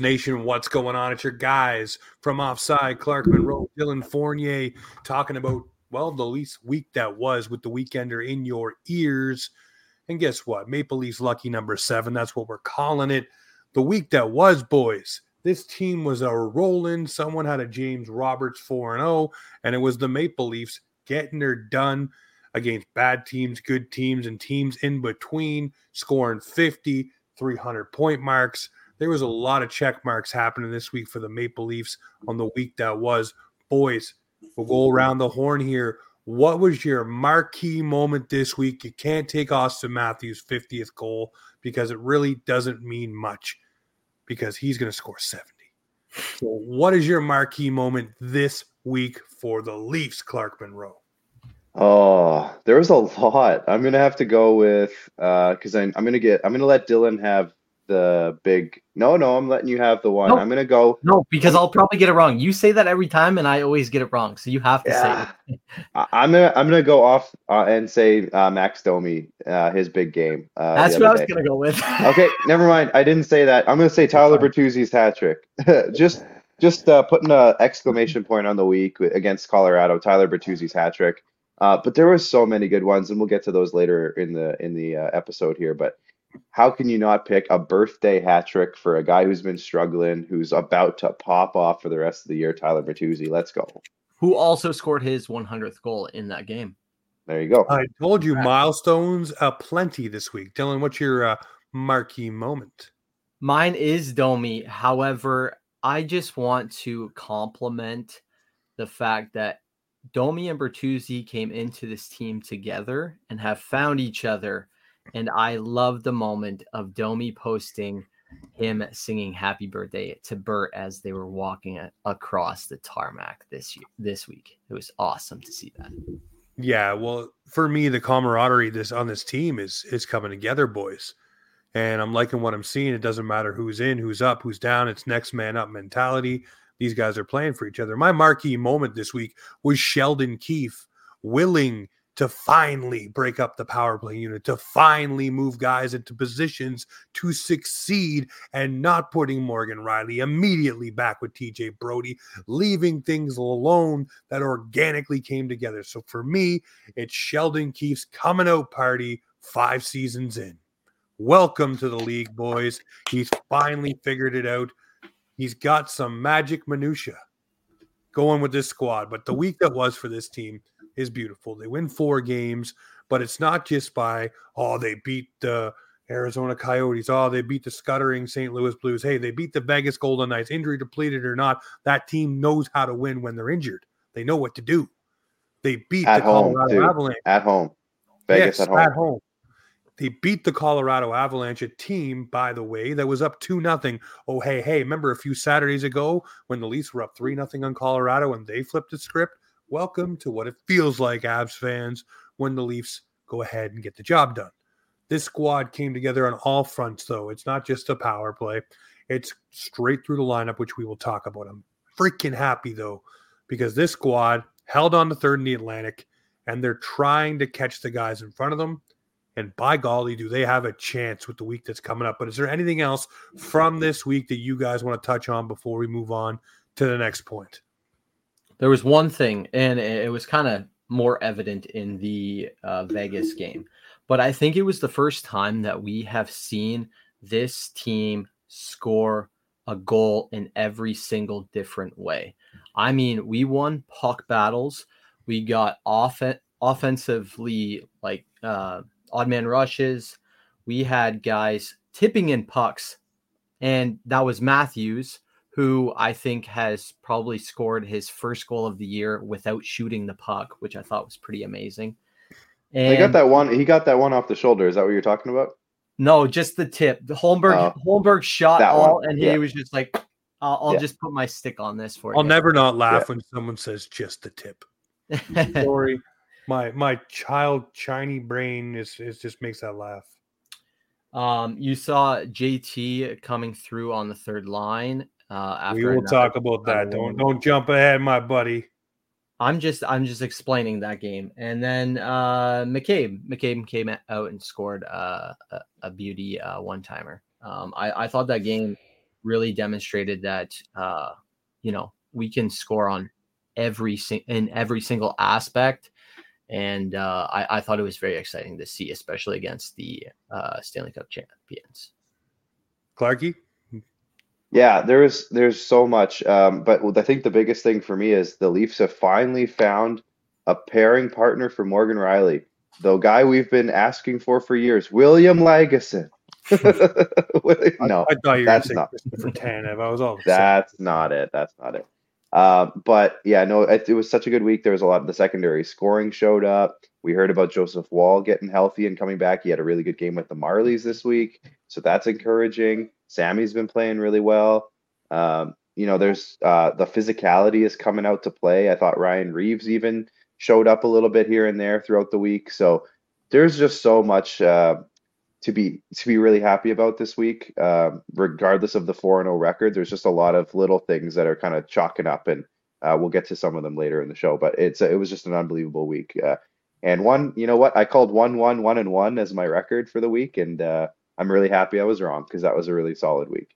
Nation, what's going on? It's your guys from offside, Clark Monroe, Dylan Fournier, talking about, well, the least week that was with the weekender in your ears. And guess what? Maple Leafs lucky number seven. That's what we're calling it. The week that was, boys. This team was a rolling. Someone had a James Roberts 4 0, and it was the Maple Leafs getting their done against bad teams, good teams, and teams in between, scoring 50, 300 point marks there was a lot of check marks happening this week for the Maple Leafs on the week that was. Boys, we'll go around the horn here. What was your marquee moment this week? You can't take Auston Matthews' 50th goal because it really doesn't mean much because he's going to score 70. So, what is your marquee moment this week for the Leafs, Clark Monroe? Oh, there was a lot. I'm gonna have to go with uh because I'm I'm gonna get I'm gonna let Dylan have the big no no I'm letting you have the one. No. I'm gonna go No, because I'll probably get it wrong. You say that every time, and I always get it wrong. So you have to Yeah. say it. I'm gonna I'm gonna go off uh, and say uh, Max Domi uh, his big game. Uh, That's what I was day. gonna go with. Okay, never mind. I didn't say that. I'm gonna say Tyler. Bertuzzi's hat trick. just just uh, putting a exclamation point on the week against Colorado. Tyler Bertuzzi's hat trick. Uh, but there were so many good ones, and we'll get to those later in the in the uh, episode here. But how can you not pick a birthday hat trick for a guy who's been struggling, who's about to pop off for the rest of the year? Tyler Bertuzzi. Let's go. Who also scored his 100th goal in that game? There you go. I told you milestones a plenty this week. Dylan, what's your uh, marquee moment? Mine is Domi. However, I just want to compliment the fact that Domi and Bertuzzi came into this team together and have found each other. And I love the moment of Domi posting him singing happy birthday to Bert as they were walking a- across the tarmac this year, this week. It was awesome to see that. Yeah, well, for me, the camaraderie this on this team is is coming together, boys. And I'm liking what I'm seeing. It doesn't matter who's in, who's up, who's down. It's next man up mentality. These guys are playing for each other. My marquee moment this week was Sheldon Keefe willing to finally break up the power play unit, to finally move guys into positions to succeed and not putting Morgan Rielly immediately back with TJ Brodie, leaving things alone that organically came together. So for me, it's Sheldon Keefe's coming out party five seasons in. Welcome to the league, boys. He's finally figured it out. He's got some magic minutia going with this squad. But the week that was for this team is beautiful. They win four games, but it's not just by, oh, they beat the Arizona Coyotes. Oh, they beat the scuttering St. Louis Blues. Hey, they beat the Vegas Golden Knights. Injury depleted or not, that team knows how to win when they're injured. They know what to do. They beat At the home, Colorado too. Avalanche. At home, Vegas Yes, at home. They beat the Colorado Avalanche, a team, by the way, that was up two nothing. Oh, hey, hey, remember a few Saturdays ago when the Leafs were up three nothing on Colorado and they flipped the script? Welcome to what it feels like, Avs fans, when the Leafs go ahead and get the job done. This squad came together on all fronts, though. It's not just a power play. It's straight through the lineup, which we will talk about. I'm freaking happy though, because this squad held on to third in the Atlantic, and they're trying to catch the guys in front of them. And by golly, do they have a chance with the week that's coming up? But is there anything else from this week that you guys want to touch on before we move on to the next point? There was one thing, and it was kind of more evident in the uh, Vegas game, but I think it was the first time that we have seen this team score a goal in every single different way. I mean, we won puck battles, we got off offensively like uh, odd man rushes. We had guys tipping in pucks, and that was Matthews, who I think has probably scored his first goal of the year without shooting the puck, which I thought was pretty amazing. And they got that one. He got that one off the shoulder. Is that what you're talking about? No, just the tip. The Holmberg uh, Holmberg shot all, one. and he yeah. was just like, "I'll, I'll yeah. just put my stick on this for I'll you." I'll never not laugh yeah. when someone says just the tip. Sorry, my my child shiny brain is is just makes that laugh. Um, you saw JT coming through on the third line. Uh, after we will talk about that. Don't don't jump ahead, my buddy. I'm just I'm just explaining that game, and then uh, McCabe McCabe came out and scored uh, a, a beauty uh, one timer. Um, I, I thought that game really demonstrated that uh, you know we can score on every in every single aspect, and uh, I, I thought it was very exciting to see, especially against the uh, Stanley Cup champions. Clarky. Yeah, there's there's so much, um, but I think the biggest thing for me is the Leafs have finally found a pairing partner for Morgan Rielly, the guy we've been asking for for years, William Lagesson. no, I, I, thought you were saying not, for Tanev. I was all that's not it. That's not it. Um, but yeah, no, it, it, was such a good week. There was a lot of the secondary scoring showed up. We heard about Joseph Woll getting healthy and coming back. He had a really good game with the Marlies this week, so that's encouraging. Sammy's been playing really well. Um, you know, there's uh, the physicality is coming out to play. I thought Ryan Reaves even showed up a little bit here and there throughout the week. So there's just so much uh, to be to be really happy about this week. Um, regardless of the four and zero oh record, there's just a lot of little things that are kind of chalking up, and uh, we'll get to some of them later in the show. But it's it was just an unbelievable week. Uh, and one, you know what? I called one one one and one as my record for the week, and uh, I'm really happy I was wrong because that was a really solid week.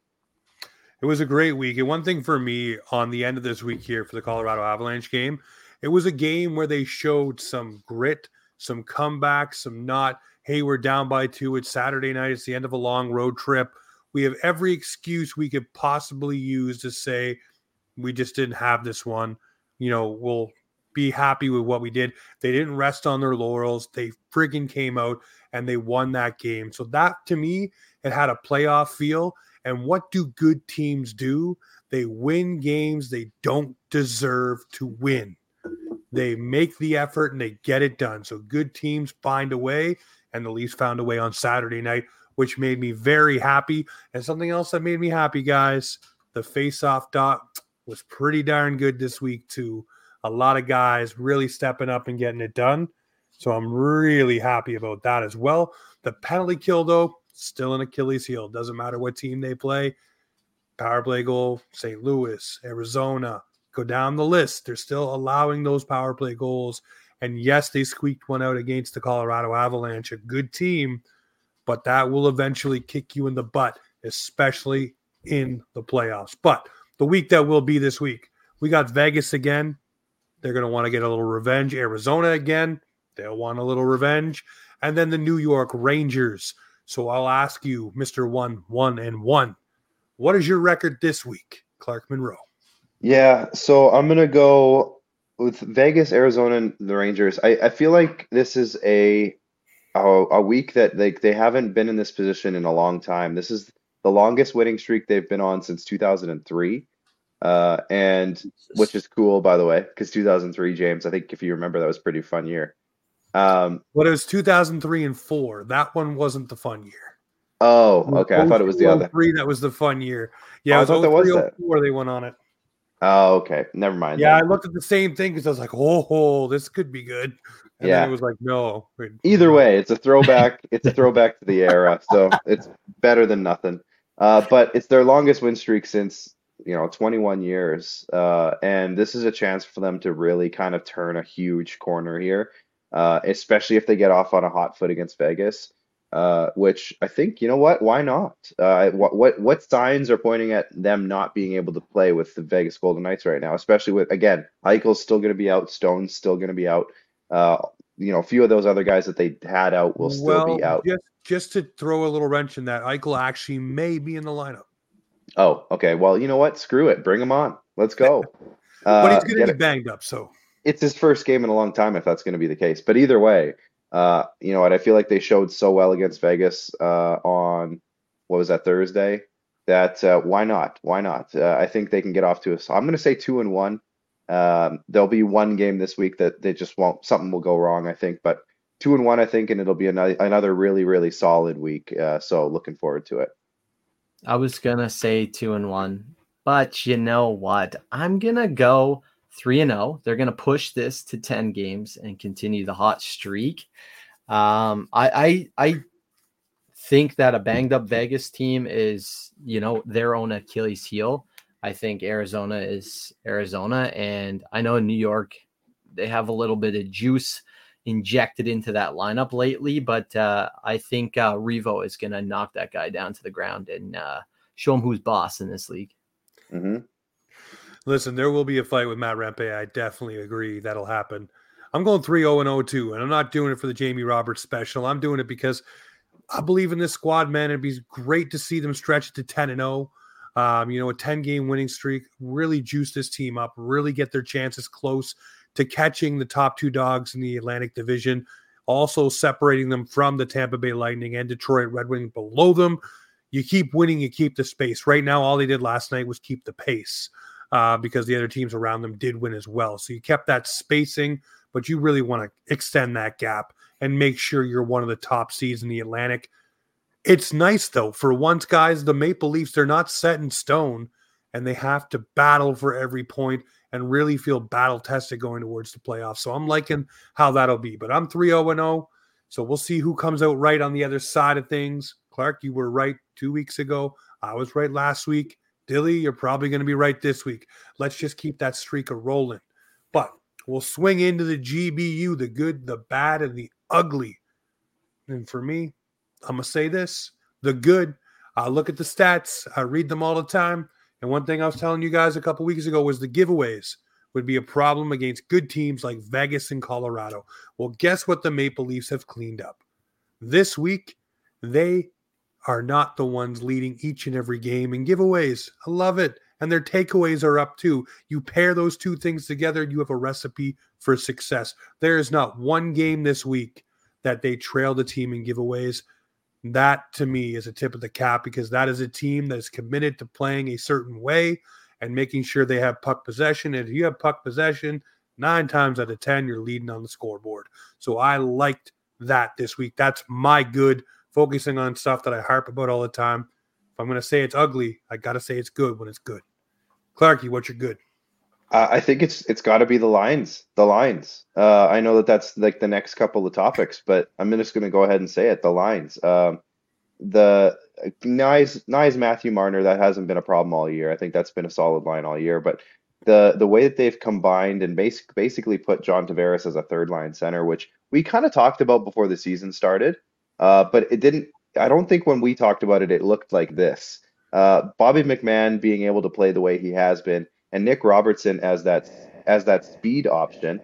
It was a great week. And one thing for me on the end of this week here for the Colorado Avalanche game, it was a game where they showed some grit, some comeback, some not, hey, we're down by two. It's Saturday night. It's the end of a long road trip. We have every excuse we could possibly use to say we just didn't have this one. You know, we'll be happy with what we did. They didn't rest on their laurels. They friggin' came out and they won that game. So that to me, it had a playoff feel. And what do good teams do? They win games they don't deserve to win. They make the effort and they get it done. So good teams find a way, and the Leafs found a way on Saturday night, which made me very happy. And something else that made me happy, guys, the face-off dot was pretty darn good this week too a lot of guys really stepping up and getting it done. So I'm really happy about that as well. The penalty kill, though, still an Achilles heel. Doesn't matter what team they play. Power play goal, St. Louis, Arizona, go down the list. They're still allowing those power play goals. And yes, they squeaked one out against the Colorado Avalanche, a good team, but that will eventually kick you in the butt, especially in the playoffs. But the week that will be this week, we got Vegas again. They're going to want to get a little revenge. Arizona again, they'll want a little revenge. And then the New York Rangers. So I'll ask you, Mr. One, One, and One, what is your record this week, Clark Monroe? Yeah, so I'm going to go with Vegas, Arizona, and the Rangers. I, I feel like this is a, a a week that they they haven't been in this position in a long time. This is the longest winning streak they've been on since 2003 uh, and which is cool by the way because 2003 james i think if you remember that was pretty fun year um but it was 2003 and 4 that one wasn't the fun year. Oh okay. I thought it was the other. three that was the fun year. Yeah oh, it was, that was that. they went on it. Oh okay. Never mind yeah then. i looked at the same thing because i was like oh, oh this could be good. And yeah. it was like no. Either way it's a throwback. It's a throwback to the era so it's better than nothing. Uh, but it's their longest win streak since you know 21 years. Uh, and this is a chance for them to really kind of turn a huge corner here uh, especially if they get off on a hot foot against vegas uh, which i think you know what why not uh, what, what what signs are pointing at them not being able to play with the vegas golden knights right now especially with again eichel's still going to be out stone's still going to be out uh, you know a few of those other guys that they had out will still well, be out just, just to throw a little wrench in that eichel actually may be in the lineup Oh, okay. Well, you know what? Screw it. Bring him on. Let's go. but he's going to be banged up, so it's his first game in a long time if that's going to be the case. But either way, Uh, you know what? I feel like they showed so well against Vegas uh, on what was that Thursday that uh, why not? Why not? Uh, I think they can get off to us. I'm going to say two and one. Um, there'll be one game this week that they just won't. Something will go wrong, I think. But two and one, I think, and it'll be another another really really solid week. Uh, so looking forward to it. I was gonna say two and one, but you know what? I'm gonna go three and zero. Oh. They're gonna push this to ten games and continue the hot streak. Um, I I I think that a banged up Vegas team is you know their own Achilles heel. I think Arizona is Arizona, and I know in New York they have a little bit of juice injected into that lineup lately, but uh, I think uh, Revo is going to knock that guy down to the ground and uh, show him who's boss in this league. Mm-hmm. Listen, there will be a fight with Matt Rempe. I definitely agree that'll happen. I'm going 3 0 0 2, and I'm not doing it for the Jamie Roberts special. I'm doing it because I believe in this squad, man. It'd be great to see them stretch it to 10 and 0. Um, you know, a 10 game winning streak, really juice this team up, really get their chances close to catching the top two dogs in the Atlantic Division, also separating them from the Tampa Bay Lightning and Detroit Red Wings below them. You keep winning, you keep the space. Right now, all they did last night was keep the pace uh, because the other teams around them did win as well. So you kept that spacing, but you really want to extend that gap and make sure you're one of the top seeds in the Atlantic. It's nice though for once, guys. The Maple Leafs they're not set in stone, and they have to battle for every point and really feel battle tested going towards the playoffs. So I'm liking how that'll be. But I'm 3 0 0. So we'll see who comes out right on the other side of things. Clark, you were right two weeks ago. I was right last week. Dilly, you're probably going to be right this week. Let's just keep that streak a rolling. But we'll swing into the GBU, the good, the bad, and the ugly. And for me, I'm going to say this the good. I look at the stats, I read them all the time. And one thing I was telling you guys a couple weeks ago was the giveaways would be a problem against good teams like Vegas and Colorado. Well, guess what the Maple Leafs have cleaned up? This week, they are not the ones leading each and every game in giveaways. I love it. And their takeaways are up too. You pair those two things together, you have a recipe for success. There is not one game this week that they trail the team in giveaways. That to me is a tip of the cap because that is a team that is committed to playing a certain way and making sure they have puck possession. And if you have puck possession, nine times out of 10, you're leading on the scoreboard. So I liked that this week. That's my good, focusing on stuff that I harp about all the time. If I'm going to say it's ugly, I got to say it's good when it's good. Clarky, what's your good? Uh, I think it's it's got to be the lines. The lines. Uh, I know that that's like the next couple of topics, but I'm just going to go ahead and say it. The lines. Um, the nice nice Matthew Marner that hasn't been a problem all year. I think that's been a solid line all year. But the the way that they've combined and basic, basically put John Tavares as a third line center, which we kind of talked about before the season started, uh, but it didn't. I don't think when we talked about it, it looked like this. Uh, Bobby McMann being able to play the way he has been and Nick Robertson as that as that speed option.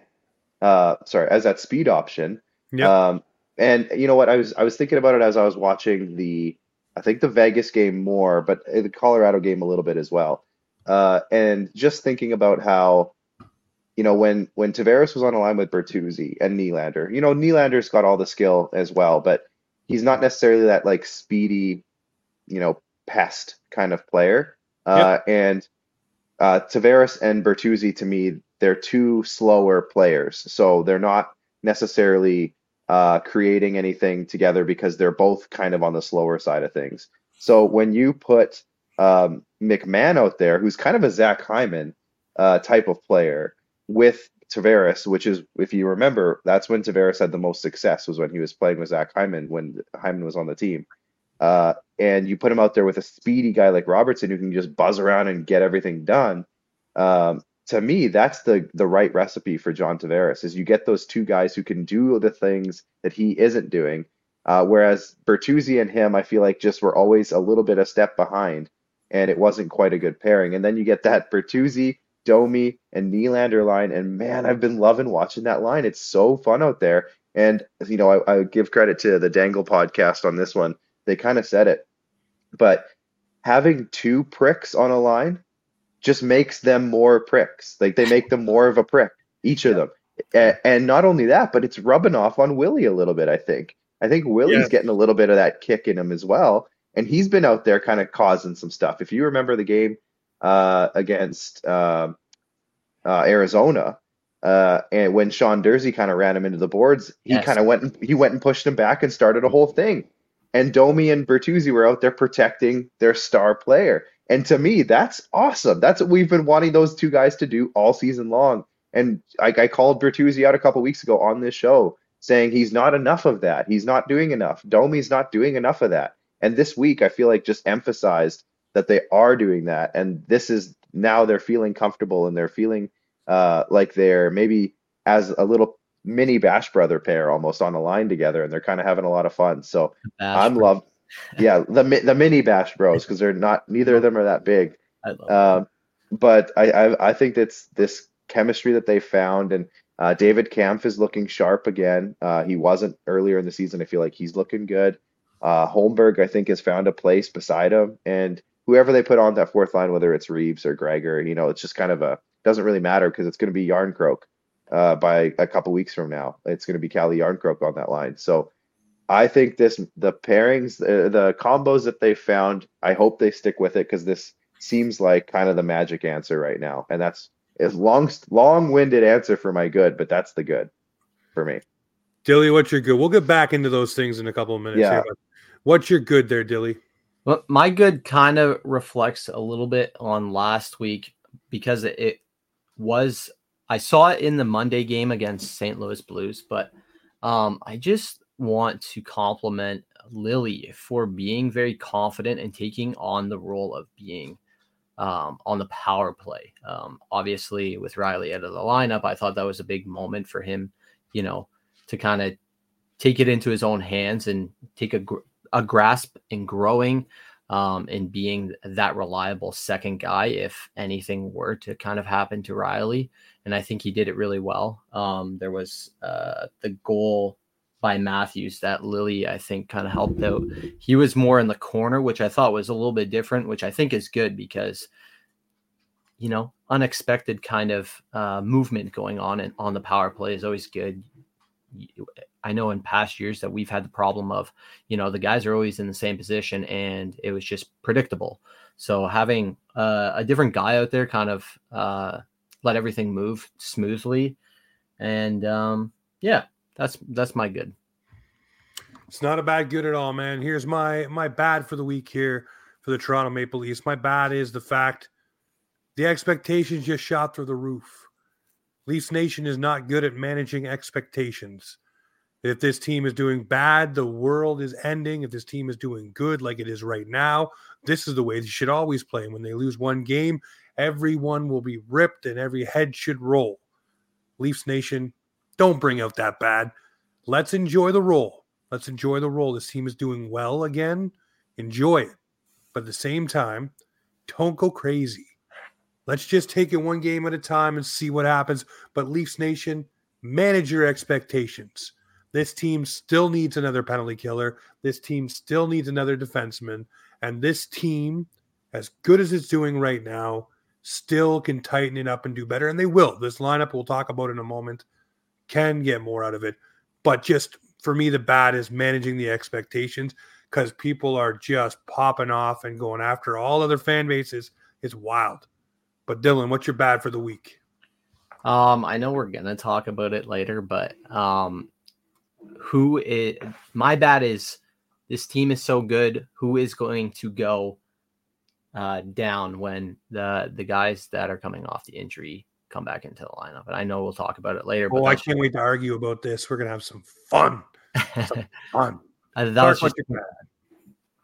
Uh, sorry, as that speed option. Yeah. Um, and you know what? I was I was thinking about it as I was watching the I think the Vegas game more, but the Colorado game a little bit as well. Uh, and just thinking about how, you know, when when Tavares was on a line with Bertuzzi and Nylander, you know, Nylander's got all the skill as well, but he's not necessarily that like speedy, you know, pest kind of player. Uh, yep. And uh, Tavares and Bertuzzi, to me, they're two slower players. So they're not necessarily uh, creating anything together because they're both kind of on the slower side of things. So when you put um, McMann out there, who's kind of a Zach Hyman uh, type of player, with Tavares, which is, if you remember, that's when Tavares had the most success, was when he was playing with Zach Hyman when Hyman was on the team. Uh, and you put him out there with a speedy guy like Robertson who can just buzz around and get everything done. Um, to me, that's the the right recipe for John Tavares. Is you get those two guys who can do the things that he isn't doing. Uh, whereas Bertuzzi and him, I feel like just were always a little bit a step behind, and it wasn't quite a good pairing. And then you get that Bertuzzi, Domi, and Nylander line, and man, I've been loving watching that line. It's so fun out there. And you know, I, I give credit to the Dangle podcast on this one they kind of said it. But having two pricks on a line just makes them more pricks. Like they make them more of a prick, each of them. and, and not only that, but it's rubbing off on Willie a little bit. I think. I think Willie's Yes. getting a little bit of that kick in him as well, and he's been out there kind of causing some stuff. If you remember the game uh, against um uh, Arizona, uh, and when Sean Durzi kind of ran him into the boards, he Yes. kind of went and he went and pushed him back and started a whole thing. And Domi and Bertuzzi were out there protecting their star player. And to me, that's awesome. That's what we've been wanting those two guys to do all season long. And I, I called Bertuzzi out a couple weeks ago on this show saying he's not enough of that. He's not doing enough. Domi's not doing enough of that. And this week, I feel like just emphasized that they are doing that. And this is now they're feeling comfortable and they're feeling uh, like they're maybe as a little mini Bash Brother pair almost on the line together, and they're kind of having a lot of fun. So Bash I'm Bros. love, yeah, the the mini Bash Bros because they're not neither of them are that big. I love Um, but I, I I think that's this chemistry that they found, and uh, David Kampf is looking sharp again. Uh, he wasn't earlier in the season. I feel like he's looking good. Uh, Holmberg, I think, has found a place beside him, and whoever they put on that fourth line, whether it's Reaves or Gregor, you know, it's just kind of a doesn't really matter because it's going to be Jarnkrok uh, by a couple weeks from now. It's going to be Calle Jarnkrok on that line. So I think this the pairings, uh, the combos that they found. I hope they stick with it because this seems like kind of the magic answer right now, and that's is long long-winded answer for my good, but that's the good for me. Dilly, what's your good? We'll get back into those things in a couple of minutes. Yeah. here, what's your good there, Dilly? Well, my good kind of reflects a little bit on last week because it, was I saw it in the Monday game against St. Louis Blues, but um, I just want to compliment Lily for being very confident and taking on the role of being um, on the power play. Um, obviously, with Rielly out of the lineup, I thought that was a big moment for him, you know, to kind of take it into his own hands and take a, gr- a grasp in growing um, and being that reliable second guy if anything were to kind of happen to Rielly. And I think he did it really well. Um, there was uh, the goal by Matthews that Lily, I think, kind of helped out. He was more in the corner, which I thought was a little bit different, which I think is good because, you know, unexpected kind of uh, movement going on in, on the power play is always good. I know in past years that we've had the problem of, you know, the guys are always in the same position and it was just predictable. So having uh, a different guy out there kind of uh, let everything move smoothly. And um, yeah, that's that's my good. It's not a bad good at all, man. Here's my my bad for the week here for the Toronto Maple Leafs. My bad is the fact the expectations just shot through the roof. Leafs Nation is not good at managing expectations. If this team is doing bad, the world is ending. If this team is doing good, like it is right now, this is the way they should always play. And When they lose one game, everyone will be ripped and every head should roll. Leafs Nation, don't bring out that bad. Let's enjoy the roll. Let's enjoy the roll. This team is doing well again. Enjoy it. But at the same time, don't go crazy. Let's just take it one game at a time and see what happens. But Leafs Nation, manage your expectations. This team still needs another penalty killer. This team still needs another defenseman. And this team, as good as it's doing right now, still can tighten it up and do better. And they will. This lineup we'll talk about in a moment can get more out of it. But just for me, the bad is managing the expectations because people are just popping off and going after all other fan bases. It's wild. But Dylan, what's your bad for the week? Um, I know we're gonna talk about it later, but um, who is my bad is this team is so good. Who is going to go uh, down when the the guys that are coming off the injury come back into the lineup? And I know we'll talk about it later. But Oh, I can't wait to argue about this. We're gonna have some fun. Fun. Uh, that Mark, was just?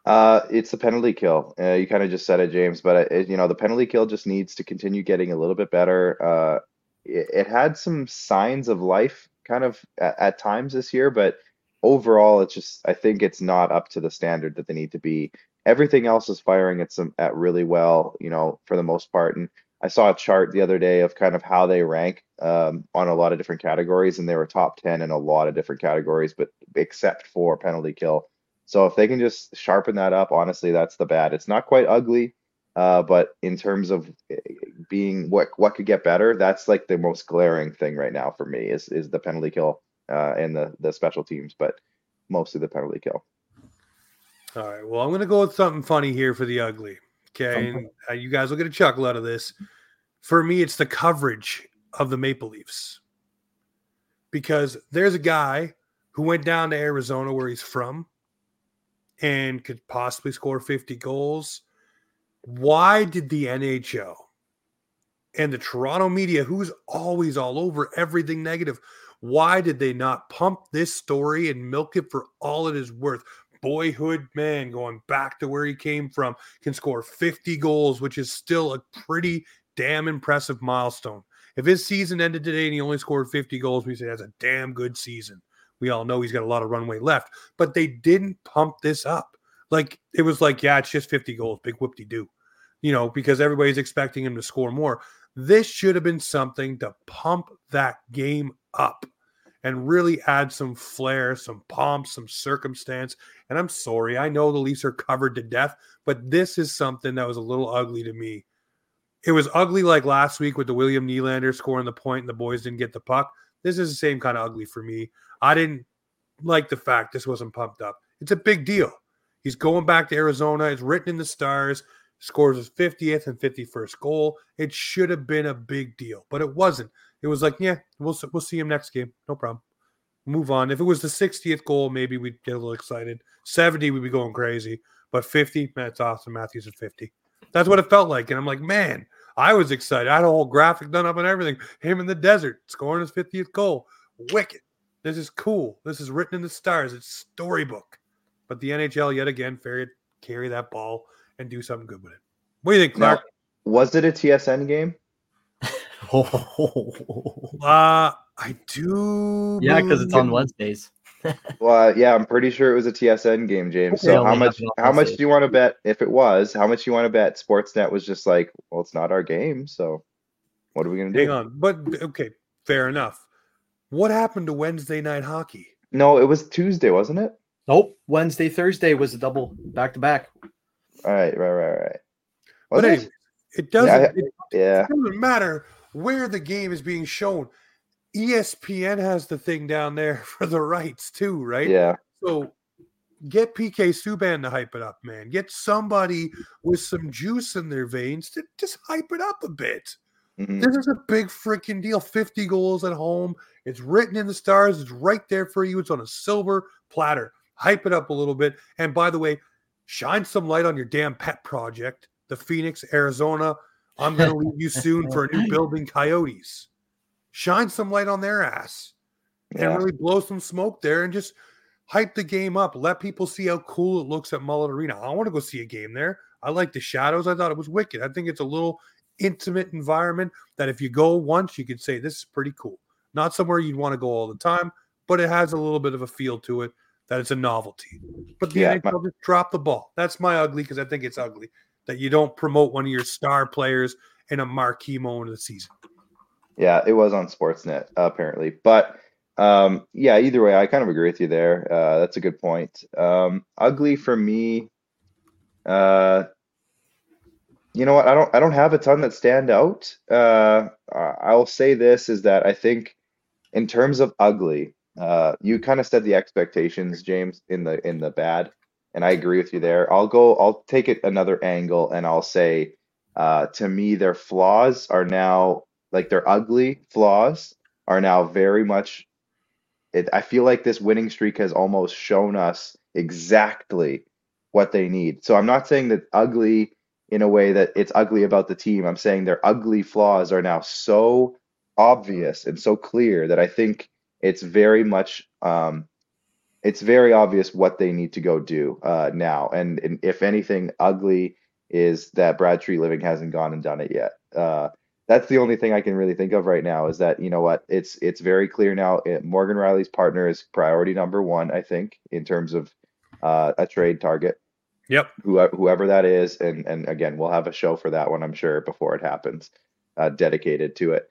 Uh, it's the penalty kill. Uh, you kind of just said it, James, but it, you know the penalty kill just needs to continue getting a little bit better. Uh, it, it had some signs of life, kind of at, at times this year, but overall, it's just I think it's not up to the standard that they need to be. Everything else is firing at some at really well, you know, for the most part. And I saw a chart the other day of kind of how they rank um, on a lot of different categories, and they were top ten in a lot of different categories, but except for penalty kill. So if they can just sharpen that up, honestly, that's the bad. It's not quite ugly, Uh, but in terms of eh, being what what could get better, that's like the most glaring thing right now for me is is the penalty kill uh, and the the special teams, but mostly the penalty kill. All right. Well, I'm going to go with something funny here for the ugly. Okay. And uh, you guys will get a chuckle out of this. For me, it's the coverage of the Maple Leafs because there's a guy who went down to Arizona where he's from and could possibly score 50 goals. Why did the NHL and the Toronto media, who's always all over everything negative, why did they not pump this story and milk it for all it is worth? Boyhood man going back to where he came from can score 50 goals, which is still a pretty damn impressive milestone. If his season ended today and he only scored 50 goals, we say that's a damn good season. We all know he's got a lot of runway left, but they didn't pump this up. Like it was like, yeah, it's just 50 goals, big whoop de doo, you know, because everybody's expecting him to score more. This should have been something to pump that game up and really add some flair, some pomp, some circumstance. And I'm sorry, I know the Leafs are covered to death, but this is something that was a little ugly to me it was ugly like last week with the William Nylander scoring the point and the boys didn't get the puck. This is the same kind of ugly for me. I didn't like the fact this wasn't pumped up. It's a big deal. He's going back to Arizona. It's written in the stars. Scores his 50th and 51st goal. It should have been a big deal, but it wasn't. It was like, yeah, we'll we'll see him next game. No problem. Move on. If it was the 60th goal, maybe we'd get a little excited. 70, we'd be going crazy. But 50, that's awesome. Matthews at 50. That's what it felt like. And I'm like, man, I was excited. I had a whole graphic done up and everything. Him in the desert scoring his 50th goal. Wicked. This is cool. This is written in the stars. It's storybook. But the NHL yet again fared carry that ball and do something good with it. What do you think, Clark? Now, was it a TSN game? uh, I do. Yeah, because it's on Wednesdays well, yeah, I'm pretty sure it was a TSN game, James. So how much how much do you want to bet if it was? How much do you want to bet Sportsnet was just like, well, it's not our game, so what are we gonna do? Hang on, but okay, fair enough. What happened to Wednesday night hockey? No, it was Tuesday, wasn't it? Nope. Wednesday, Thursday was a double back to back. All right, right, right, right. But it? it doesn't. Yeah, it, yeah. it doesn't matter where the game is being shown. ESPN has the thing down there for the rights too, right? Yeah. So get PK Subban to hype it up, man. Get somebody with some juice in their veins to just hype it up a bit. Mm-hmm. This is a big freaking deal. 50 goals at home. It's written in the stars. It's right there for you. It's on a silver platter. Hype it up a little bit. And by the way, shine some light on your damn pet project, the Phoenix, Arizona. I'm going to leave you soon for a new building, Coyotes shine some light on their ass yeah. and really blow some smoke there and just hype the game up. Let people see how cool it looks at Mullet Arena. I want to go see a game there. I like the shadows. I thought it was wicked. I think it's a little intimate environment that if you go once, you could say this is pretty cool. Not somewhere you'd want to go all the time, but it has a little bit of a feel to it that it's a novelty. But the yeah, NHL just drop the ball. That's my ugly because I think it's ugly that you don't promote one of your star players in a marquee moment of the season. Yeah, it was on Sportsnet apparently, but um, yeah, either way, I kind of agree with you there. Uh, that's a good point. Um, ugly for me. Uh, you know what? I don't. I don't have a ton that stand out. Uh, I'll say this is that I think, in terms of ugly, uh, you kind of set the expectations, James, in the in the bad, and I agree with you there. I'll go. I'll take it another angle, and I'll say, uh, to me, their flaws are now like their ugly flaws are now very much it, I feel like this winning streak has almost shown us exactly what they need. So I'm not saying that ugly in a way that it's ugly about the team. I'm saying their ugly flaws are now so obvious and so clear that I think it's very much um, it's very obvious what they need to go do uh, now. And, and, if anything, ugly is that Brad Treliving hasn't gone and done it yet. Uh, that's the only thing I can really think of right now is that you know what it's it's very clear now. It, Morgan Rielly's partner is priority number one, I think, in terms of uh, a trade target. Yep. Whoever, whoever that is, and and again, we'll have a show for that one, I'm sure, before it happens, uh, dedicated to it.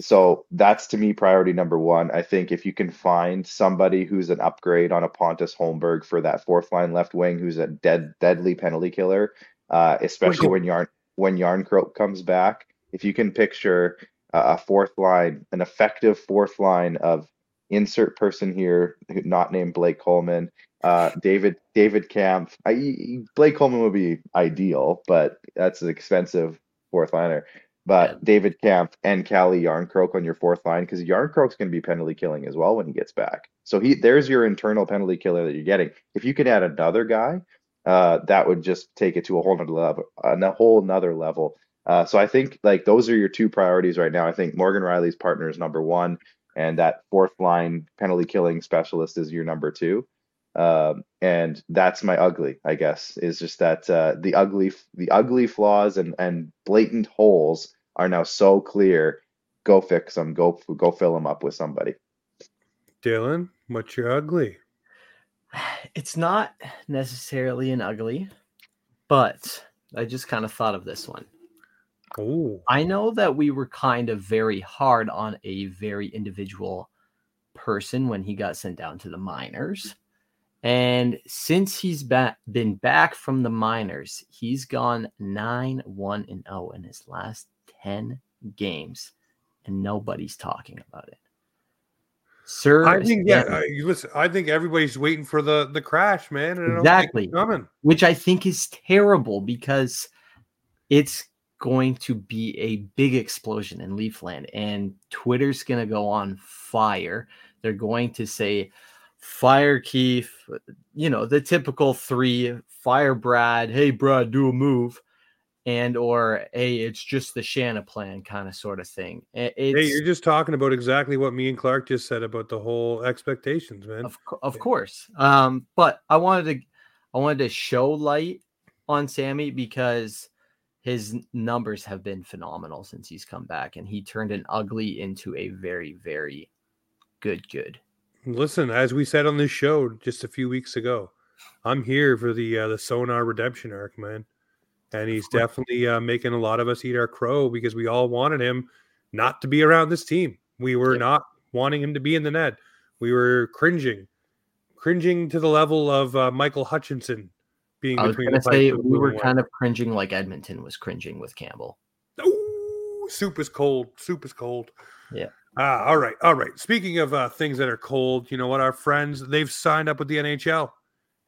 So that's to me priority number one. I think if you can find somebody who's an upgrade on a Pontus Holmberg for that fourth line left wing, who's a dead deadly penalty killer, uh, especially when Yarn when Jarnkrok comes back. If you can picture a fourth line, an effective fourth line of insert person here, not named Blake Coleman, uh, David David Kampf. I, Blake Coleman would be ideal, but that's an expensive fourth liner. But yeah. David Kampf and Calle Jarnkrok on your fourth line because Jarnkrok's going to be penalty killing as well when he gets back. So he there's your internal penalty killer that you're getting. If you can add another guy, uh, that would just take it to a whole nother level, a whole nother level. Uh, so I think like those are your two priorities right now. I think Morgan Rielly's partner is number one, and that fourth line penalty killing specialist is your number two. Um, and that's my ugly, I guess, is just that uh, the ugly, the ugly flaws and and blatant holes are now so clear. Go fix them. Go go fill them up with somebody. Dylan, what's your ugly? It's not necessarily an ugly, but I just kind of thought of this one. Oh. I know that we were kind of very hard on a very individual person when he got sent down to the minors. And since he's ba- been back from the minors, he's gone 9 1 and 0 in his last 10 games, and nobody's talking about it. Sir, I think yeah. Uh, listen, I think everybody's waiting for the the crash, man. exactly, coming. Which I think is terrible because it's going to be a big explosion in Leafland, and Twitter's going to go on fire. They're going to say, "Fire Keefe," you know, the typical three. Fire Brad. Hey, Brad, do a move and or a it's just the Shanna plan kind of sort of thing. It's, hey, you're just talking about exactly what me and Clark just said about the whole expectations, man. Of, of course. Um, but I wanted to I wanted to show light on Sammy because his numbers have been phenomenal since he's come back and he turned an ugly into a very very good good. Listen, as we said on this show just a few weeks ago, I'm here for the uh, the Sonar redemption arc, man and he's definitely uh, making a lot of us eat our crow because we all wanted him not to be around this team. We were not wanting him to be in the net. We were cringing, cringing to the level of uh, Michael Hutchinson being I was between. say we were kind of cringing like Edmonton was cringing with Campbell. Oh, soup is cold. Soup is cold. Yeah. Ah, all right, all right. Speaking of uh, things that are cold, you know what? Our friends they've signed up with the NHL,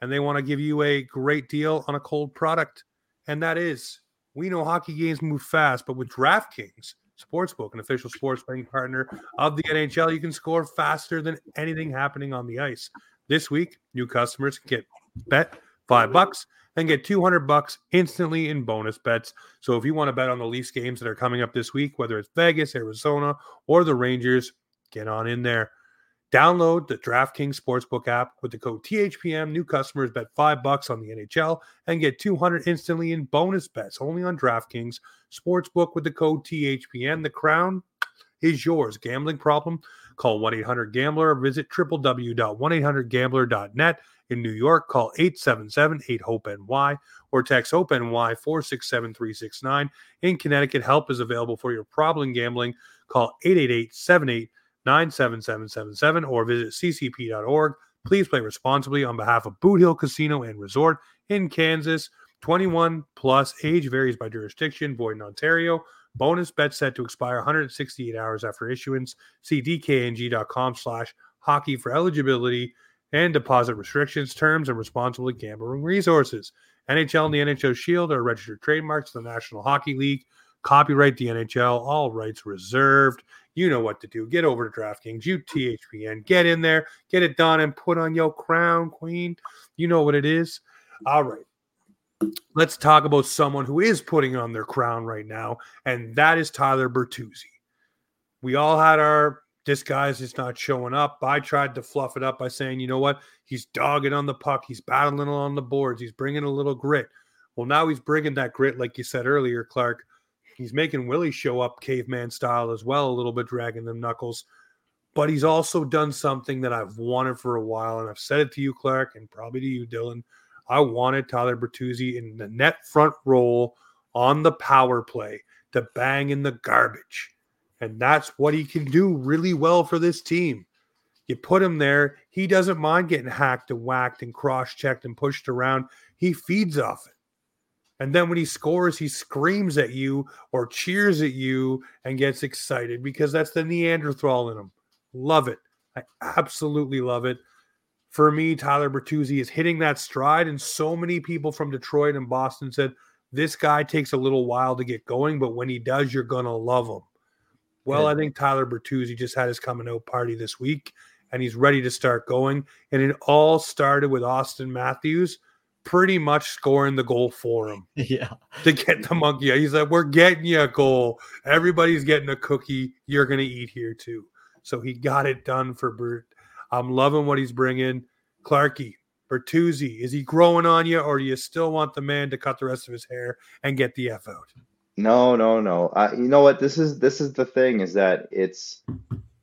and they want to give you a great deal on a cold product and that is we know hockey games move fast, but with DraftKings Sportsbook, an official sports betting partner of the NHL, you can score faster than anything happening on the ice. This week, new customers get bet five bucks and get 200 bucks instantly in bonus bets. So if you want to bet on the Leafs games that are coming up this week, whether it's Vegas, Arizona, or the Rangers, get on in there. Download the DraftKings Sportsbook app with the code THPM. New customers bet five bucks on the NHL and get 200 instantly in bonus bets only on DraftKings Sportsbook with the code THPM. The crown is yours. Gambling problem? Call 1 800 Gambler or visit www.1800Gambler.net. In New York, call 877 8 HOPE NY or text HOPE NY 467 369. In Connecticut, help is available for your problem gambling. Call 888 78 97777 or visit ccp.org. Please play responsibly on behalf of Boot Hill Casino and Resort in Kansas. 21 plus age varies by jurisdiction, void in Ontario. Bonus bet set to expire 168 hours after issuance. See dkng.com slash hockey for eligibility and deposit restrictions, terms, and responsible gambling resources. NHL and the NHL Shield are registered trademarks of the National Hockey League. Copyright the NHL, all rights reserved. You know what to do. Get over to DraftKings, you THPN, get in there, get it done, and put on your crown, Queen. You know what it is. All right. Let's talk about someone who is putting on their crown right now, and that is Tyler Bertuzzi. We all had our this guy's just not showing up. I tried to fluff it up by saying, you know what? He's dogging on the puck. He's battling on the boards. He's bringing a little grit. Well, now he's bringing that grit, like you said earlier, Clark, He's making Willie show up caveman style as well, a little bit dragging them knuckles. But he's also done something that I've wanted for a while, and I've said it to you, Clark, and probably to you, Dylan. I wanted Tyler Bertuzzi in the net front role on the power play to bang in the garbage. And that's what he can do really well for this team. You put him there, he doesn't mind getting hacked and whacked and cross checked and pushed around. He feeds off it. And then when he scores, he screams at you or cheers at you and gets excited because that's the Neanderthal in him. Love it. I absolutely love it. For me, Tyler Bertuzzi is hitting that stride, and so many people from Detroit and Boston said this guy takes a little while to get going, but when he does, you're gonna love him. Well, I think Tyler Bertuzzi just had his coming out party this week, and he's ready to start going. And it all started with Auston Matthews pretty much scoring the goal for him. Yeah. To get the monkey. He's like, We're getting you a goal. Everybody's getting a cookie. You're going to eat here too. So he got it done for Bert. I'm loving what he's bringing. Clarky, Bertuzzi, is he growing on you or do you still want the man to cut the rest of his hair and get the F out? No, no, no. Uh, you know what? This is this is the thing is that it's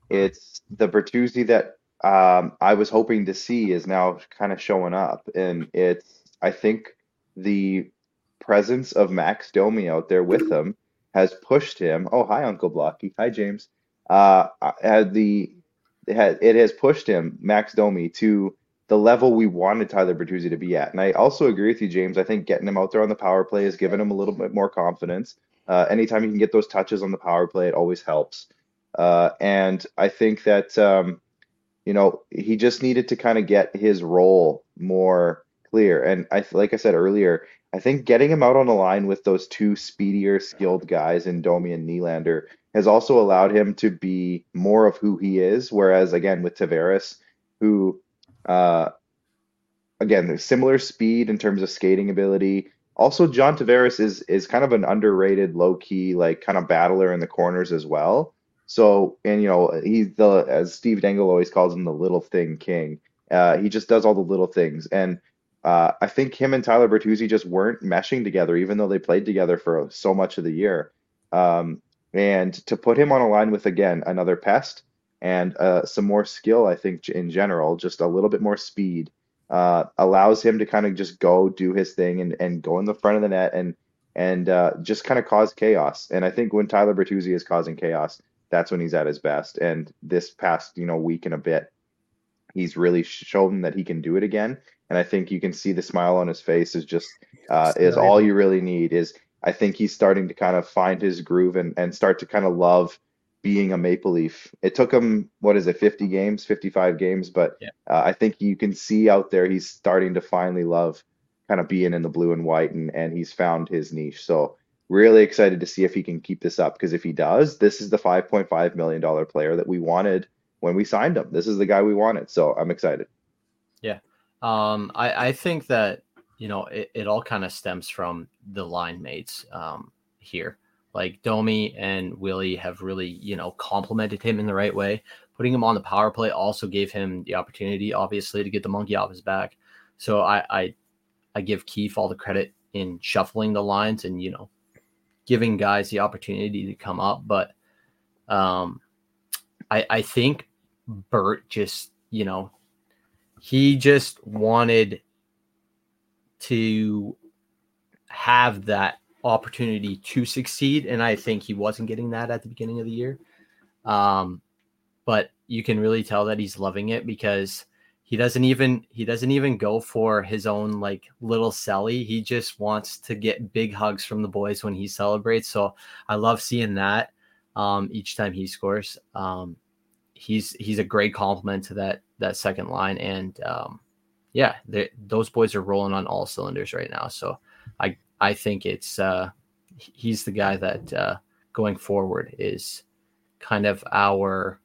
it's the Bertuzzi that um, I was hoping to see is now kind of showing up, and it's I think the presence of Max Domi out there with him has pushed him. Oh, hi, Uncle Blocky. Hi, James. Uh, had the it, has pushed him, Max Domi, to the level we wanted Tyler Bertuzzi to be at. And I also agree with you, James. I think getting him out there on the power play has given him a little bit more confidence. Uh, anytime you can get those touches on the power play, it always helps. Uh, and I think that um, you know he just needed to kind of get his role more clear. And I like I said earlier, I think getting him out on the line with those two speedier, skilled guys in Domi and Nylander has also allowed him to be more of who he is. Whereas again with Tavares, who uh, again similar speed in terms of skating ability. Also, John Tavares is is kind of an underrated, low key, like kind of battler in the corners as well. So, and you know, he's the as Steve Dangle always calls him the little thing king. Uh, he just does all the little things, and uh, I think him and Tyler Bertuzzi just weren't meshing together, even though they played together for so much of the year. Um, and to put him on a line with again another pest and uh, some more skill, I think in general, just a little bit more speed, uh, allows him to kind of just go do his thing and, and go in the front of the net and and uh, just kind of cause chaos. And I think when Tyler Bertuzzi is causing chaos, that's when he's at his best. And this past you know week and a bit, he's really shown that he can do it again and I think you can see the smile on his face is just uh, is all you really need. Is I think he's starting to kind of find his groove and and start to kind of love being a Maple Leaf. It took him what is it, 50 games, 55 games, but yeah. uh, I think you can see out there he's starting to finally love kind of being in the blue and white, and and he's found his niche. So really excited to see if he can keep this up because if he does, this is the 5.5 million dollar player that we wanted when we signed him. This is the guy we wanted. So I'm excited. Yeah. Um, I, I think that you know it, it all kind of stems from the line mates um, here. Like Domi and Willie have really you know complemented him in the right way. Putting him on the power play also gave him the opportunity, obviously, to get the monkey off his back. So I I, I give Keefe all the credit in shuffling the lines and you know giving guys the opportunity to come up. But um, I I think Bert just you know he just wanted to have that opportunity to succeed and i think he wasn't getting that at the beginning of the year. Um, but you can really tell that he's loving it because he doesn't even he doesn't even go for his own like little celly he just wants to get big hugs from the boys when he celebrates. So i love seeing that um, each time he scores. Um, he's he's a great compliment to that that second line, and um, yeah, those boys are rolling on all cylinders right now. So I I think it's uh, he's the guy that uh, going forward is kind of our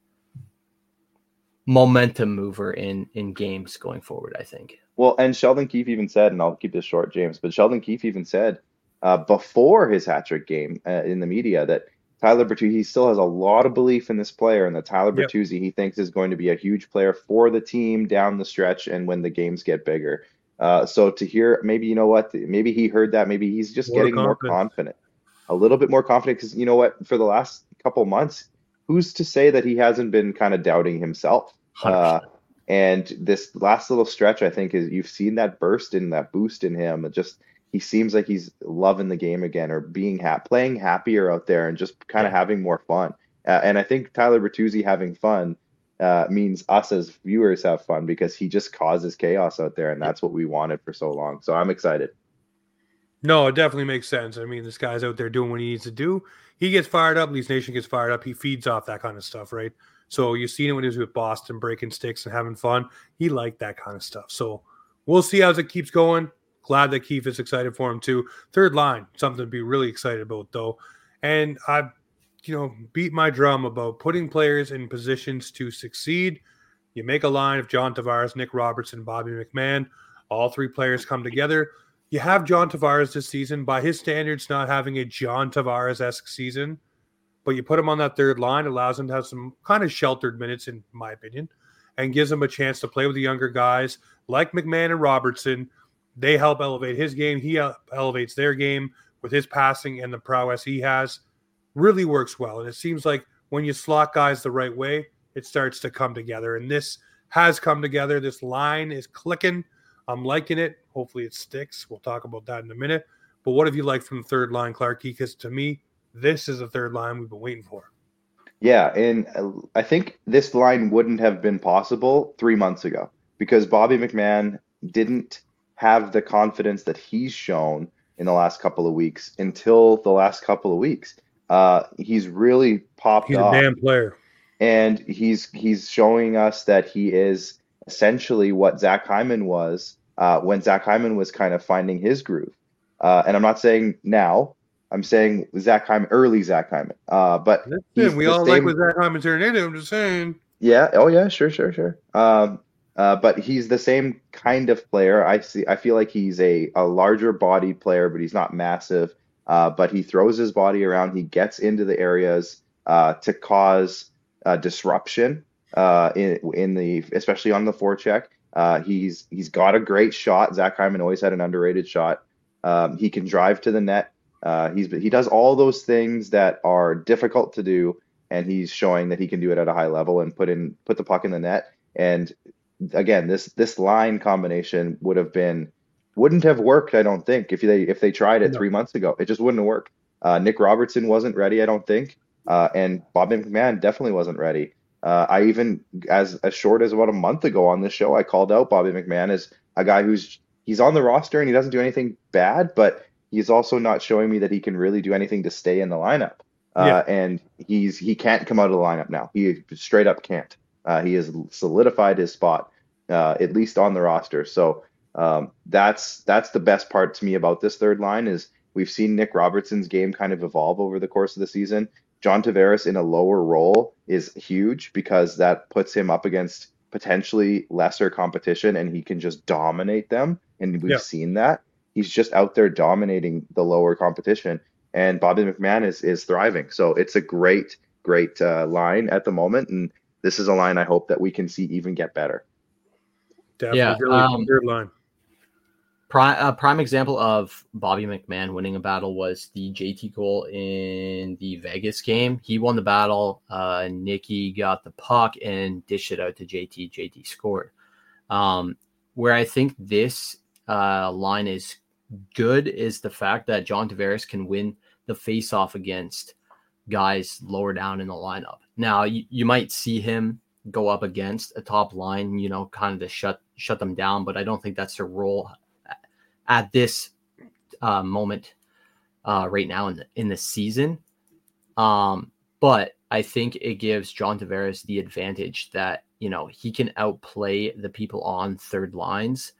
momentum mover in in games going forward. I think. Well, and Sheldon Keefe even said, and I'll keep this short, James, but Sheldon Keefe even said uh, before his hat trick game uh, in the media that Tyler Bertuzzi, he still has a lot of belief in this player, and that Tyler yep. Bertuzzi he thinks is going to be a huge player for the team down the stretch and when the games get bigger. Uh, so to hear, maybe you know what, maybe he heard that, maybe he's just more getting confident. more confident, a little bit more confident, because you know what, for the last couple months, who's to say that he hasn't been kind of doubting himself? Uh, and this last little stretch, I think, is you've seen that burst in that boost in him. It just he seems like he's loving the game again or being happy, playing happier out there and just kind of yeah. having more fun. Uh, and I think Tyler Bertuzzi having fun uh, means us as viewers have fun because he just causes chaos out there, and that's what we wanted for so long. So I'm excited. No, it definitely makes sense. I mean, this guy's out there doing what he needs to do. He gets fired up. Leafs Nation gets fired up. He feeds off that kind of stuff, right? So you've seen it when he was with Boston, breaking sticks and having fun. He liked that kind of stuff. So we'll see how it keeps going. Glad that Keefe is excited for him too. Third line, something to be really excited about though. And I, you know, beat my drum about putting players in positions to succeed. You make a line of John Tavares, Nick Robertson, Bobby McMann. All three players come together. You have John Tavares this season. By his standards, not having a John Tavares esque season, but you put him on that third line, allows him to have some kind of sheltered minutes, in my opinion, and gives him a chance to play with the younger guys like McMann and Robertson. They help elevate his game. He elevates their game with his passing and the prowess he has. Really works well. And it seems like when you slot guys the right way, it starts to come together. And this has come together. This line is clicking. I'm liking it. Hopefully it sticks. We'll talk about that in a minute. But what have you liked from the third line, Clarky? Because to me, this is the third line we've been waiting for. Yeah, and uh, I think this line wouldn't have been possible three months ago because Bobby McMann didn't have the confidence that he's shown in the last couple of weeks until the last couple of weeks. Uh, he's really popped he's off. a damn player. And he's he's showing us that he is essentially what Zach Hyman was uh, when Zach Hyman was kind of finding his groove. Uh, and I'm not saying now, I'm saying Zach Hyman, early Zach Hyman. Uh, but we all same... like what Zach Hyman turned into. I'm just saying. Yeah. Oh yeah. Sure. Sure. Sure. Um, uh, but he's the same kind of player. I see. I feel like he's a, a larger body player, but he's not massive. Uh, but he throws his body around. He gets into the areas uh, to cause uh, disruption uh, in in the especially on the forecheck. Uh, he's he's got a great shot. Zach Hyman always had an underrated shot. Um, he can drive to the net. he's he does all those things that are difficult to do, and he's showing that he can do it at a high level and put in put the puck in the net. And again, this this line combination would have been wouldn't have worked. I don't think if they if they tried it no. three months ago, it just wouldn't have worked. Uh, Nick Robertson wasn't ready, I don't think, uh, and Bobby McMann definitely wasn't ready. Uh, I even as as short as about a month ago on this show, I called out Bobby McMann as a guy who's he's on the roster and he doesn't do anything bad, but he's also not showing me that he can really do anything to stay in the lineup. Uh, yeah. and he's he can't come out of the lineup now. He straight up can't. Uh, he has solidified his spot, uh, at least on the roster. So um, that's that's the best part to me about this third line is we've seen Nick Robertson's game kind of evolve over the course of the season. John Tavares in a lower role is huge because that puts him up against potentially lesser competition and he can just dominate them. And we've yeah. seen that. He's just out there dominating the lower competition. And Bobby McMann is is thriving. So it's a great, great uh, line at the moment. And this is a line I hope that we can see even get better. Definitely yeah, um, third line. Prime, a prime example of Bobby McMann winning a battle was the JT goal in the Vegas game. He won the battle. Uh, Nicky got the puck and dished it out to JT. JT scored. Um, where I think this uh, line is good is the fact that John Tavares can win the face-off against guys lower down in the lineup. Now you, you might see him go up against a top line, you know, kind of to shut shut them down, but I don't think that's their role at this uh, moment uh, right now in the in the season. Um, but I think it gives John Tavares the advantage that you know he can outplay the people on third lines.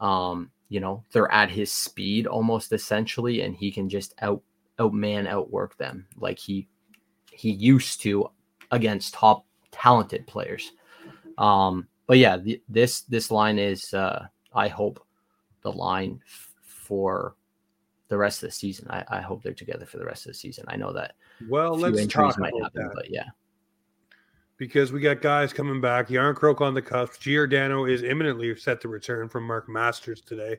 Um, you know they're at his speed almost essentially, and he can just out outman outwork them like he he used to against top talented players. Um, but yeah, the, this this line is uh, I hope the line f- for the rest of the season. I, I, hope they're together for the rest of the season. I know that well, let's talk might about happen, that. but yeah. Because we got guys coming back. Jarnkrok on the cusp. Giordano is imminently set to return from Mark Masters today.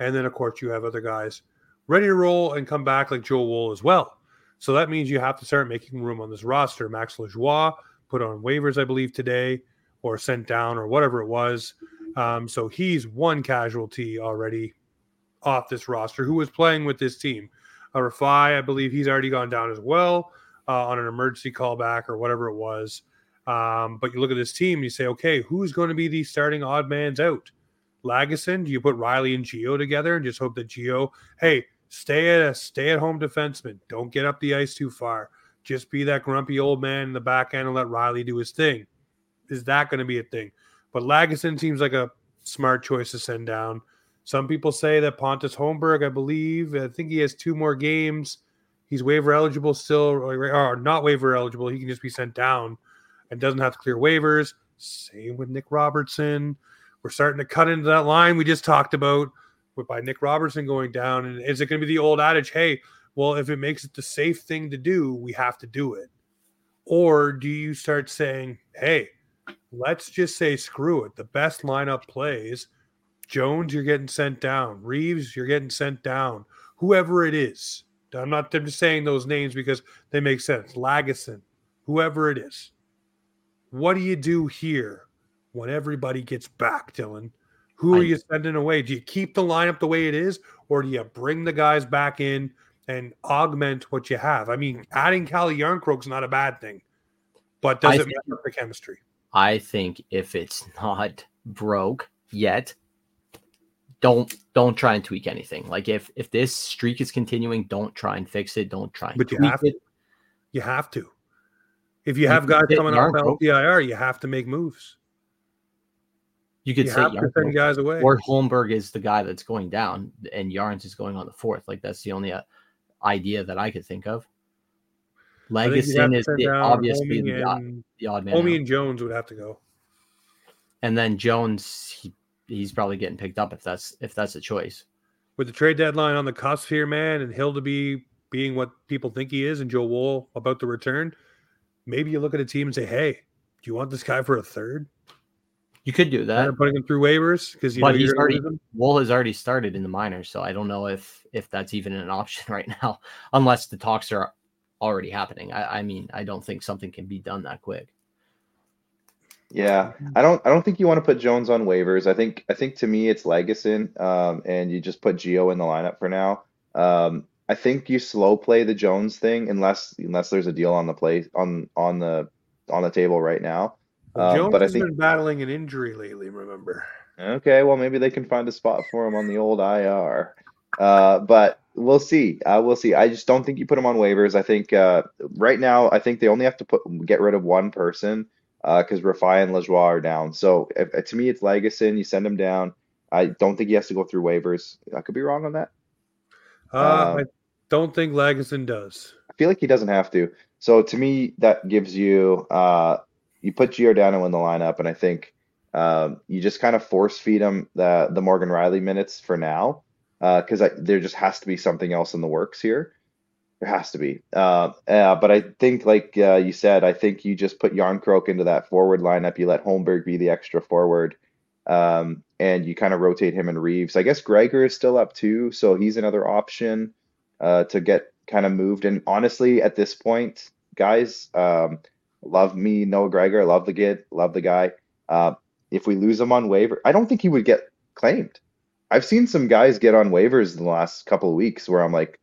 And then, of course, you have other guys ready to roll and come back like Joe Woll as well. So that means you have to start making room on this roster. Max Lajoie put on waivers, I believe, today, or sent down, or whatever it was. Um, so he's one casualty already off this roster who was playing with this team. Uh, Rifai, I believe he's already gone down as well uh, on an emergency callback or whatever it was. Um, but you look at this team and you say, okay, who's going to be the starting odd man's out? Lagesson? Do you put Rielly and Gio together and just hope that Gio, hey, Stay at a stay at home defenseman. Don't get up the ice too far. Just be that grumpy old man in the back end and let Rielly do his thing. Is that going to be a thing? But Lagesson seems like a smart choice to send down. Some people say that Pontus Holmberg, I believe, I think he has two more games. He's waiver eligible still, or not waiver eligible. He can just be sent down and doesn't have to clear waivers. Same with Nick Robertson. We're starting to cut into that line we just talked about with by Nick Robertson going down. And is it going to be the old adage, hey, well, if it makes it the safe thing to do, we have to do it? Or do you start saying, hey, let's just say screw it. The best lineup plays. Jones, you're getting sent down. Reaves, you're getting sent down. Whoever it is. I'm not I'm just saying those names because they make sense. Lagesson, whoever it is. What do you do here when everybody gets back, Dylan? Who are I, you sending away? Do you keep the lineup the way it is, or do you bring the guys back in and augment what you have? I mean, adding Calle Jarnkrok's not a bad thing, but does I it matter for chemistry? I think if it's not broke yet, don't don't try and tweak anything. Like if if this streak is continuing, don't try and fix it. Don't try and but you have it. To. You have to. If you have guys coming off LTIR, you have to make moves. You could you say send guys away. Or Holmberg is the guy that's going down, and Yarns is going on the fourth. Like that's the only uh, idea that I could think of. Lagesson is the, obviously the, and, the odd man. Homie and Jones would have to go. And then Jones, he, he's probably getting picked up if that's if that's a choice. With the trade deadline on the cusp here, man, and Hill to be being what people think he is, and Joe Woll about the return, maybe you look at a team and say, "Hey, do you want this guy for a third? You could do that. putting him through waivers because but he's already Woll has already started in the minors, so I don't know if if that's even an option right now, unless the talks are already happening. I, I mean, I don't think something can be done that quick. Yeah, I don't. I don't think you want to put Jones on waivers. I think. I think to me, it's Lagesson, um, and you just put Gio in the lineup for now. Um, I think you slow play the Jones thing unless unless there's a deal on the play on on the on the table right now. Um, Jones but I think, been battling an injury lately. Remember? Okay, well maybe they can find a spot for him on the old IR. Uh, but we'll see. Uh, we'll see. I just don't think you put him on waivers. I think uh, right now, I think they only have to put get rid of one person because uh, Rifai and Lajoie are down. So if, to me, it's Lagesson. You send him down. I don't think he has to go through waivers. I could be wrong on that. Uh, um, I don't think Lagesson does. I feel like he doesn't have to. So to me, that gives you uh, you put Giordano in the lineup, and I think um, you just kind of force feed him the the Morgan Rielly minutes for now because uh, there just has to be something else in the works here. There has to be. Uh, uh, but I think, like uh, you said, I think you just put Jarnkrok into that forward lineup. You let Holmberg be the extra forward, um, and you kind of rotate him and Reaves. I guess Gregor is still up too, so he's another option uh, to get kind of moved. And honestly, at this point, guys, um, love me Noah Gregor, love the kid, love the guy. Uh, if we lose him on waiver, I don't think he would get claimed. I've seen some guys get on waivers in the last couple of weeks where I'm like,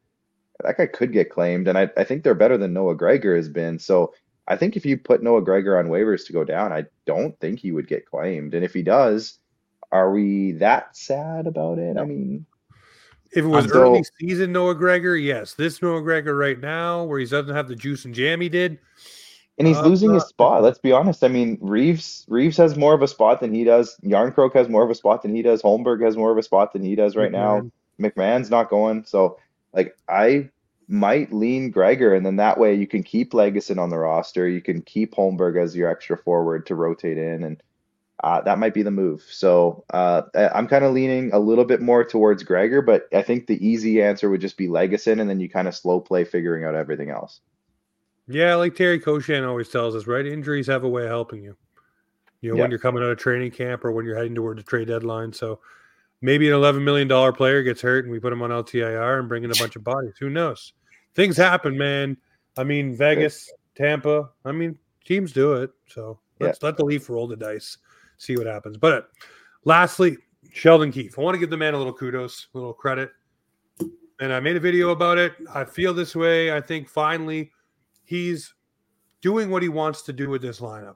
that guy could get claimed, and I, I think they're better than Noah Gregor has been. So I think if you put Noah Gregor on waivers to go down, I don't think he would get claimed. And if he does, are we that sad about it? I mean, if it was um, early season Noah Gregor, yes. This Noah Gregor right now, where he doesn't have the juice and jam he did, and he's uh, losing his spot. Let's be honest. I mean, Reeves Reaves has more of a spot than he does. Jarnkrok has more of a spot than he does. Holmberg has more of a spot than he does right McMann. now. McMann's not going. So, like, I might lean Gregor, and then that way you can keep Lagesson on the roster. You can keep Holmberg as your extra forward to rotate in, and uh, that might be the move. So uh, I'm kind of leaning a little bit more towards Gregor, but I think the easy answer would just be Lagesson, and then you kind of slow play figuring out everything else. Yeah, like Terry Koshan always tells us, right? Injuries have a way of helping you. You know, yeah. when you're coming out of training camp or when you're heading toward the trade deadline. So maybe an $11 million player gets hurt and we put him on LTIR and bring in a bunch of bodies. Who knows? Things happen, man. I mean, Vegas, Tampa. I mean, teams do it. So let's yeah. let the Leaf roll the dice, see what happens. But lastly, Sheldon Keefe. I want to give the man a little kudos, a little credit. And I made a video about it. I feel this way. I think finally he's doing what he wants to do with this lineup.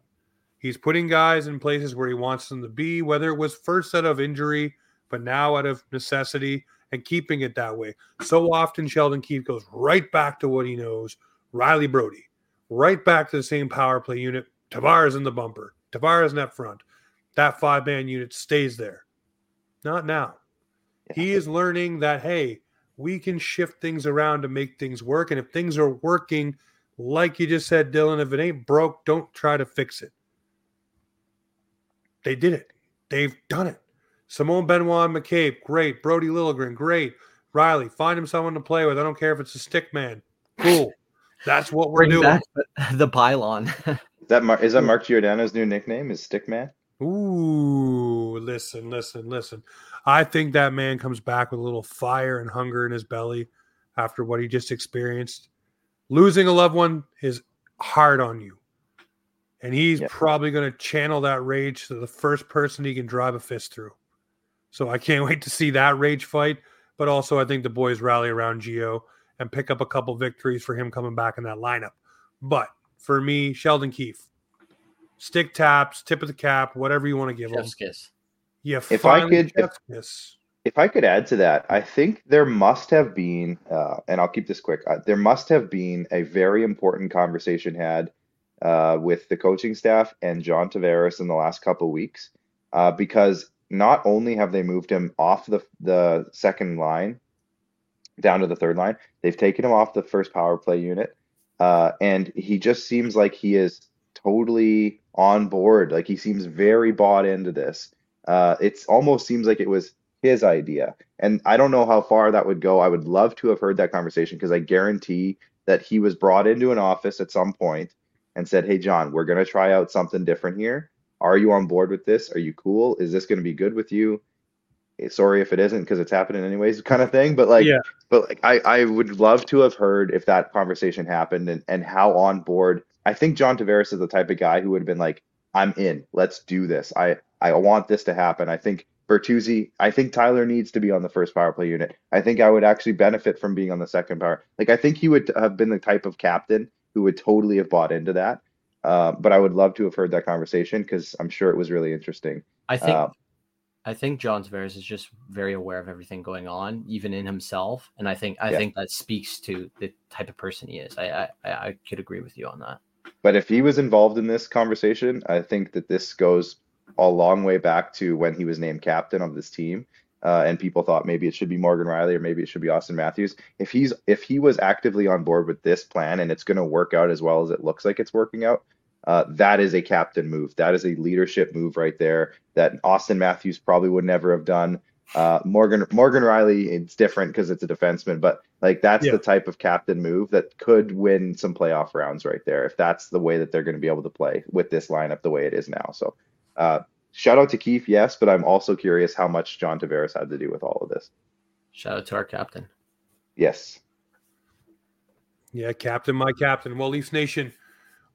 He's putting guys in places where he wants them to be, whether it was first out of injury, but now out of necessity. and keeping it that way. So often, Sheldon Keefe goes right back to what he knows. Rielly Brodie, right back to the same power play unit. Tavares in the bumper, Tavares in that front. That five man unit stays there. Not now. He is learning that, hey, we can shift things around to make things work. And if things are working, like you just said, Dylan, if it ain't broke, don't try to fix it. They did it. They've done it. Simon Benoit McCabe, great. Brodie Liljegren, great. Rielly, find him someone to play with. I don't care if it's a stick man. Cool. That's what we're Bring doing. the pylon. is that Mar- is that Mark Giordano's new nickname? Is Stick Man? Ooh, listen, listen, listen. I think that man comes back with a little fire and hunger in his belly after what he just experienced. Losing a loved one is hard on you. And he's yep. probably going to channel that rage to the first person he can drive a fist through. So I can't wait to see that rage fight. But also, I think the boys rally around Gio and pick up a couple victories for him coming back in that lineup. But for me, Sheldon Keefe, stick taps, tip of the cap, whatever you want to give Chef's him. Kiss. Yeah, if I could, if, if, I could add to that, I think there must have been, uh, and I'll keep this quick. Uh, there must have been a very important conversation had uh, with the coaching staff and John Tavares in the last couple weeks, uh, because not only have they moved him off the the second line down to the third line, they've taken him off the first power play unit, uh, and he just seems like he is totally on board. Like he seems very bought into this. Uh, it almost seems like it was his idea, and I don't know how far that would go. I would love to have heard that conversation because I guarantee that he was brought into an office at some point and said, "Hey, John, we're going to try out something different here." Are you on board with this? Are you cool? Is this going to be good with you? Eh, sorry if it isn't because it's happening anyways, kind of thing. But like, yeah. but like, I I would love to have heard if that conversation happened and and how on board. I think John Tavares is the type of guy who would have been like, I'm in. Let's do this. I I want this to happen. I think Bertuzzi. I think Tyler needs to be on the first power play unit. I think I would actually benefit from being on the second power. Like I think he would have been the type of captain who would totally have bought into that. Uh, but I would love to have heard that conversation because I'm sure it was really interesting. I think uh, I think John Tavares is just very aware of everything going on, even in himself, and I think I yeah. think that speaks to the type of person he is. I, I I could agree with you on that. But if he was involved in this conversation, I think that this goes a long way back to when he was named captain of this team. Uh, and people thought maybe it should be Morgan Rielly or maybe it should be Auston Matthews. If he's if he was actively on board with this plan and it's going to work out as well as it looks like it's working out, uh, that is a captain move. That is a leadership move right there that Auston Matthews probably would never have done. Uh, Morgan Morgan Rielly, it's different because it's a defenseman, but like that's yeah. the type of captain move that could win some playoff rounds right there if that's the way that they're going to be able to play with this lineup the way it is now. So, uh, shout out to Keefe, yes, but I'm also curious how much John Tavares had to do with all of this. Shout out to our captain. Yes. Yeah, captain, my captain. Well, Leafs Nation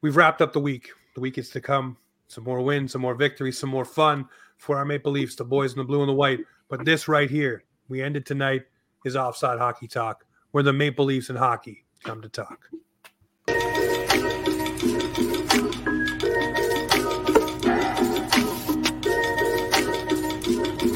we've wrapped up the week. The week is to come. Some more wins, some more victories, some more fun for our Maple Leafs, the boys in the blue and the white. But this right here, we ended tonight, is offside hockey talk, where the Maple Leafs and hockey come to talk.